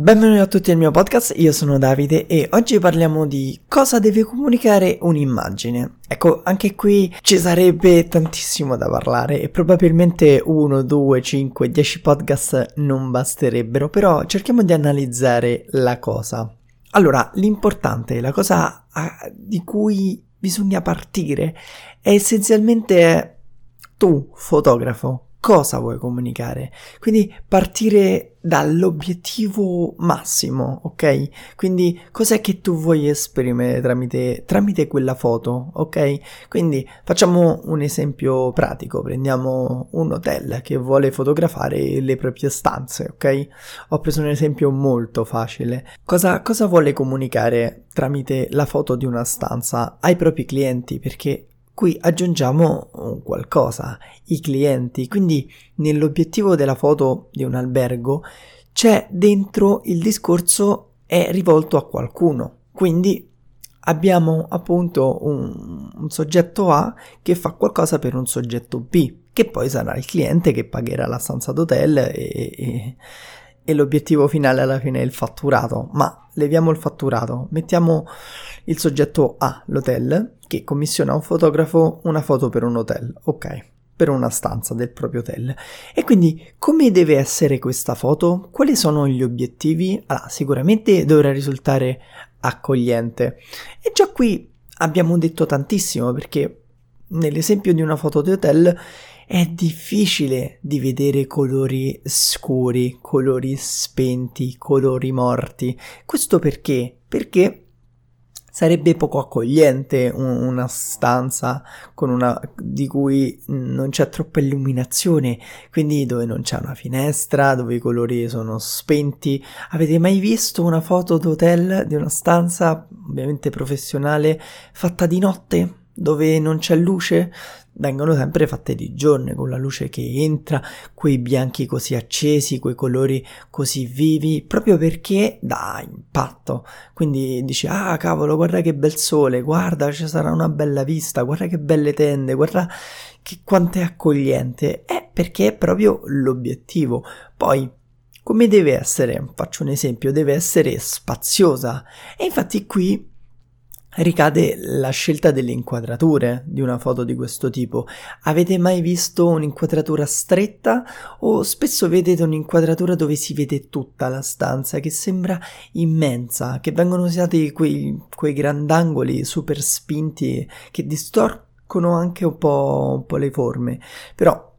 Benvenuti a tutti al mio podcast, io sono Davide e oggi parliamo di cosa deve comunicare un'immagine. Ecco, anche qui ci sarebbe tantissimo da parlare e probabilmente 1, 2, 5, 10 podcast non basterebbero, però cerchiamo di analizzare la cosa. Allora, l'importante, la cosa di cui bisogna partire è essenzialmente tu, fotografo, cosa vuoi comunicare. Quindi partire dall'obiettivo massimo, ok? Quindi cos'è che tu vuoi esprimere tramite, tramite quella foto, ok? Quindi facciamo un esempio pratico, prendiamo un hotel che vuole fotografare le proprie stanze, ok? Ho preso un esempio molto facile. Cosa, cosa vuole comunicare tramite la foto di una stanza ai propri clienti? Perché Qui aggiungiamo un qualcosa, i clienti, quindi nell'obiettivo della foto di un albergo c'è dentro il discorso è rivolto a qualcuno, quindi abbiamo appunto un, un soggetto A che fa qualcosa per un soggetto B, che poi sarà il cliente che pagherà la stanza d'hotel e, e, e l'obiettivo finale alla fine è il fatturato, ma leviamo il fatturato, mettiamo il soggetto A, l'hotel, che commissiona a un fotografo una foto per un hotel, ok, per una stanza del proprio hotel. E quindi come deve essere questa foto? Quali sono gli obiettivi? Allora, sicuramente dovrà risultare accogliente. E già qui abbiamo detto tantissimo perché nell'esempio di una foto di hotel è difficile di vedere colori scuri, colori spenti, colori morti. Questo perché? Perché sarebbe poco accogliente una stanza una, di cui non c'è troppa illuminazione, quindi dove non c'è una finestra, dove i colori sono spenti. Avete mai visto una foto d'hotel di una stanza, ovviamente professionale, fatta di notte? Dove non c'è luce vengono sempre fatte di giorno con la luce che entra, quei bianchi così accesi, quei colori così vivi, proprio perché dà impatto. Quindi dici, ah cavolo, guarda che bel sole, guarda ci sarà una bella vista, guarda che belle tende, guarda che quanto è accogliente. È perché è proprio l'obiettivo. Poi come deve essere? Faccio un esempio, deve essere spaziosa. E infatti qui ricade la scelta delle inquadrature di una foto di questo tipo. Avete mai visto un'inquadratura stretta o spesso vedete un'inquadratura dove si vede tutta la stanza che sembra immensa, che vengono usati quei, quei grandangoli super spinti che distorcono anche un po', un po' le forme. Però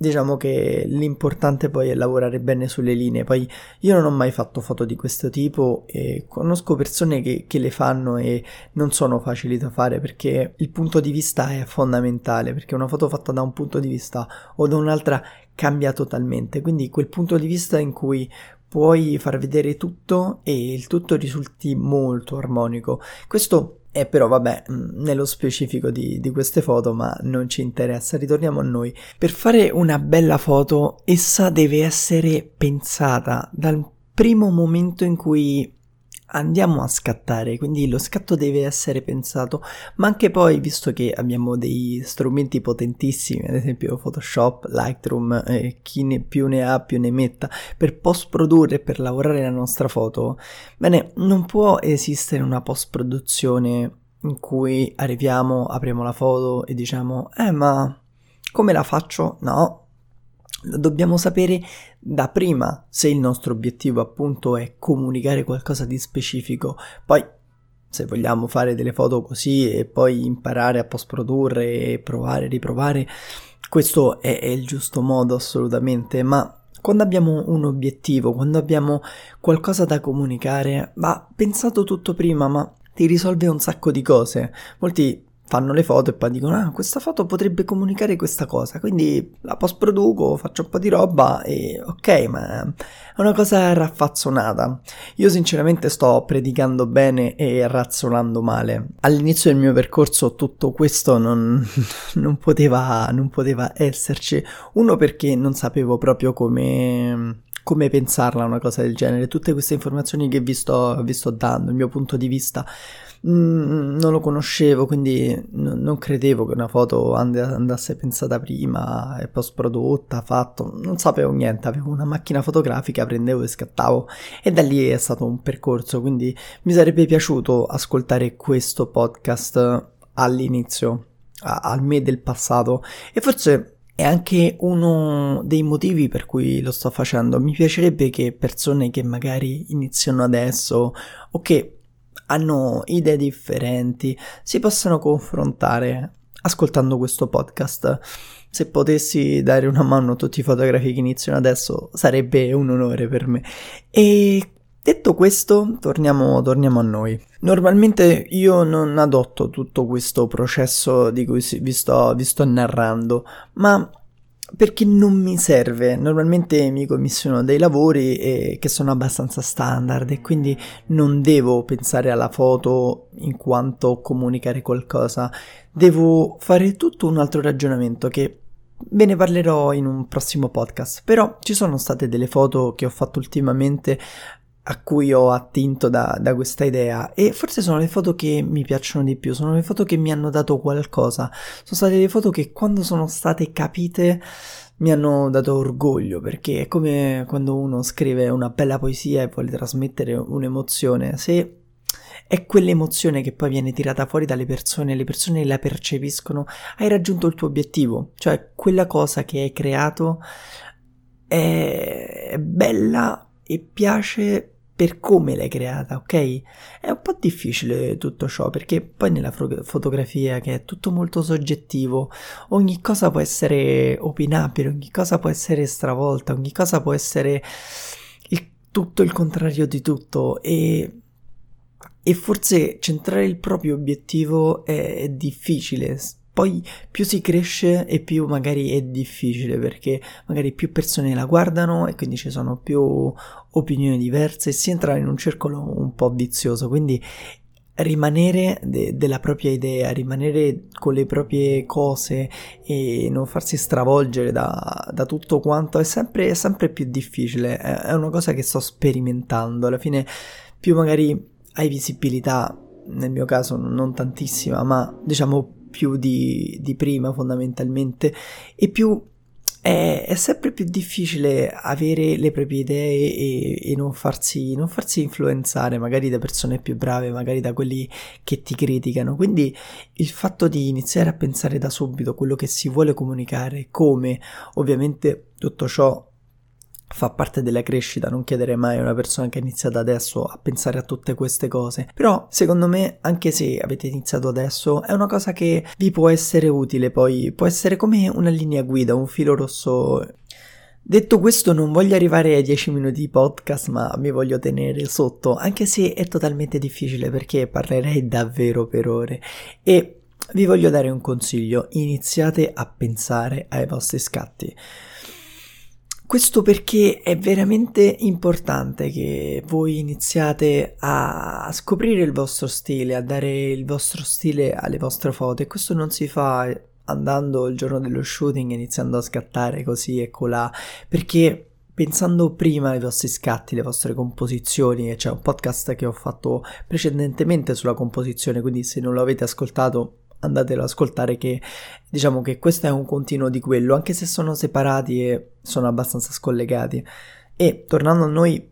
diciamo che l'importante poi è lavorare bene sulle linee. Poi io non ho mai fatto foto di questo tipo e conosco persone che, che, le fanno e non sono facili da fare perché il punto di vista è fondamentale, perché una foto fatta da un punto di vista o da un'altra cambia totalmente. Quindi quel punto di vista in cui puoi far vedere tutto e il tutto risulti molto armonico. Questo e però vabbè, mm, nello specifico di, di, queste foto, ma non ci interessa, ritorniamo a noi. Per fare una bella foto, essa deve essere pensata dal primo momento in cui andiamo a scattare, quindi lo scatto deve essere pensato, ma anche poi, visto che abbiamo dei strumenti potentissimi, ad esempio Photoshop, Lightroom, eh, chi ne più ne ha più ne metta, per post produrre per lavorare la nostra foto, bene, non può esistere una post produzione in cui arriviamo, apriamo la foto e diciamo, eh ma come la faccio? No, dobbiamo sapere da prima se il nostro obiettivo appunto è comunicare qualcosa di specifico. Poi se vogliamo fare delle foto così e poi imparare a post produrre e provare, riprovare, questo è, è il giusto modo assolutamente, ma quando abbiamo un obiettivo, quando abbiamo qualcosa da comunicare, va pensato tutto prima, ma ti risolve un sacco di cose. Molti fanno le foto e poi dicono ah questa foto potrebbe comunicare questa cosa quindi la post produco faccio un po' di roba e ok ma è una cosa raffazzonata. Io sinceramente sto predicando bene e razzolando male. All'inizio del mio percorso tutto questo non, non, poteva, non poteva esserci. Uno perché non sapevo proprio come come pensarla una cosa del genere, tutte queste informazioni che vi sto, vi sto dando, il mio punto di vista Mm, non lo conoscevo, quindi n- non credevo che una foto and- andasse pensata prima e post prodotta, fatto, non sapevo niente, avevo una macchina fotografica, prendevo e scattavo e da lì è stato un percorso, quindi mi sarebbe piaciuto ascoltare questo podcast all'inizio, a- al me del passato e forse è anche uno dei motivi per cui lo sto facendo. Mi piacerebbe che persone che magari iniziano adesso o che hanno idee differenti, si possano confrontare ascoltando questo podcast. Se potessi dare una mano a tutti i fotografi che iniziano adesso sarebbe un onore per me. E detto questo, torniamo, torniamo a noi. Normalmente io non adotto tutto questo processo di cui vi sto, vi sto narrando, ma perché non mi serve. Normalmente mi commissiono dei lavori eh, che sono abbastanza standard e quindi non devo pensare alla foto in quanto comunicare qualcosa. Devo fare tutto un altro ragionamento che ve ne parlerò in un prossimo podcast. Però ci sono state delle foto che ho fatto ultimamente a cui ho attinto da, da, questa idea. E forse sono le foto che mi piacciono di più, sono le foto che mi hanno dato qualcosa, sono state le foto che quando sono state capite mi hanno dato orgoglio perché è come quando uno scrive una bella poesia e vuole trasmettere un'emozione, se è quell'emozione che poi viene tirata fuori dalle persone, le persone la percepiscono, hai raggiunto il tuo obiettivo, cioè quella cosa che hai creato è bella e piace per come l'hai creata, ok? È un po' difficile tutto ciò perché poi nella fo- fotografia che è tutto molto soggettivo, ogni cosa può essere opinabile, ogni cosa può essere stravolta, ogni cosa può essere il, tutto il contrario di tutto e, e forse centrare il proprio obiettivo è, difficile poi più si cresce e più magari è difficile perché magari più persone la guardano e quindi ci sono più opinioni diverse e si entra in un circolo un po' vizioso. Quindi rimanere de- della propria idea, rimanere con le proprie cose e non farsi stravolgere da, da tutto quanto è sempre, è sempre, più difficile. È una cosa che sto sperimentando. Alla fine, più magari hai visibilità, nel mio caso non tantissima, ma diciamo più di, di prima fondamentalmente e più è, è, sempre più difficile avere le proprie idee e, e non, farsi, non, farsi, influenzare magari da persone più brave, magari da quelli che ti criticano. Quindi il fatto di iniziare a pensare da subito quello che si vuole comunicare, come ovviamente tutto ciò fa parte della crescita, non chiedere mai a una persona che ha iniziato adesso a pensare a tutte queste cose. Però, secondo me, anche se avete iniziato adesso, è una cosa che vi può essere utile, poi può essere come una linea guida, un filo rosso. Detto questo, non voglio arrivare ai 10 minuti di podcast, ma mi voglio tenere sotto, anche se è totalmente difficile perché parlerei davvero per ore. E vi voglio dare un consiglio, iniziate a pensare ai vostri scatti. Questo perché è veramente importante che voi iniziate a scoprire il vostro stile, a dare il vostro stile alle vostre foto e questo non si fa andando il giorno dello shooting iniziando a scattare così e colà, perché pensando prima ai vostri scatti, le vostre composizioni, c'è un podcast che ho fatto precedentemente sulla composizione, quindi se non lo avete ascoltato andatelo ad ascoltare che diciamo che questo è un continuo di quello, anche se sono separati e sono abbastanza scollegati. E tornando a noi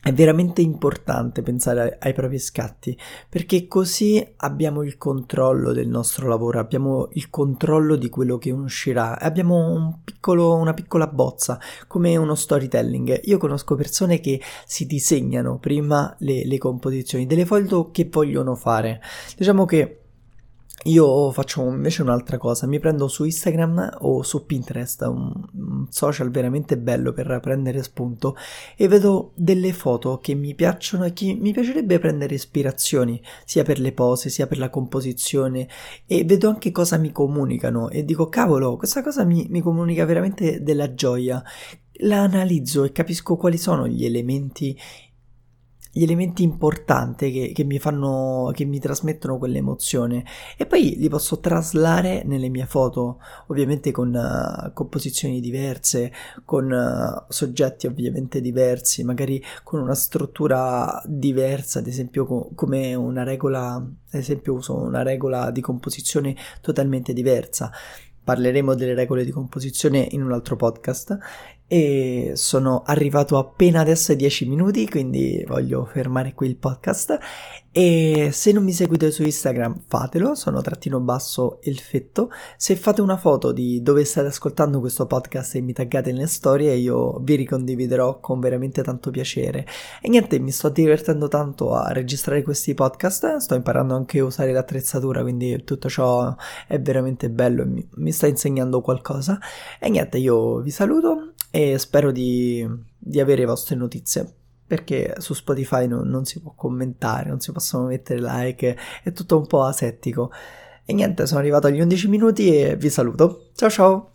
è veramente importante pensare ai propri scatti perché così abbiamo il controllo del nostro lavoro, abbiamo il controllo di quello che uscirà, abbiamo un piccolo, una piccola bozza come uno storytelling. Io conosco persone che si disegnano prima le, le composizioni delle foto che vogliono fare. Diciamo che io faccio invece un'altra cosa, mi prendo su Instagram o su Pinterest, un, social veramente bello per prendere spunto, e vedo delle foto che mi piacciono e che mi piacerebbe prendere ispirazioni, sia per le pose, sia per la composizione, e vedo anche cosa mi comunicano e dico, cavolo, questa cosa mi, mi comunica veramente della gioia. La analizzo e capisco quali sono gli elementi gli elementi importanti che, che, mi fanno, che mi trasmettono quell'emozione e poi li posso traslare nelle mie foto, ovviamente con uh, composizioni diverse, con uh, soggetti ovviamente diversi, magari con una struttura diversa, ad esempio co- come una regola, ad esempio uso una regola di composizione totalmente diversa. Parleremo delle regole di composizione in un altro podcast e sono arrivato appena adesso ai 10 minuti, quindi voglio fermare qui il podcast. E se non mi seguite su Instagram, fatelo, sono trattino basso il fetto. Se fate una foto di dove state ascoltando questo podcast e mi taggate nelle storie, io vi ricondividerò con veramente tanto piacere. E niente, mi sto divertendo tanto a registrare questi podcast, sto imparando anche a usare l'attrezzatura, quindi tutto ciò è veramente bello e mi, mi sta insegnando qualcosa. E niente, io vi saluto e spero di, di avere vostre notizie perché su Spotify non, non, si può commentare, non si possono mettere like, è tutto un po' asettico. E niente, sono arrivato agli 11 minuti e vi saluto. Ciao ciao!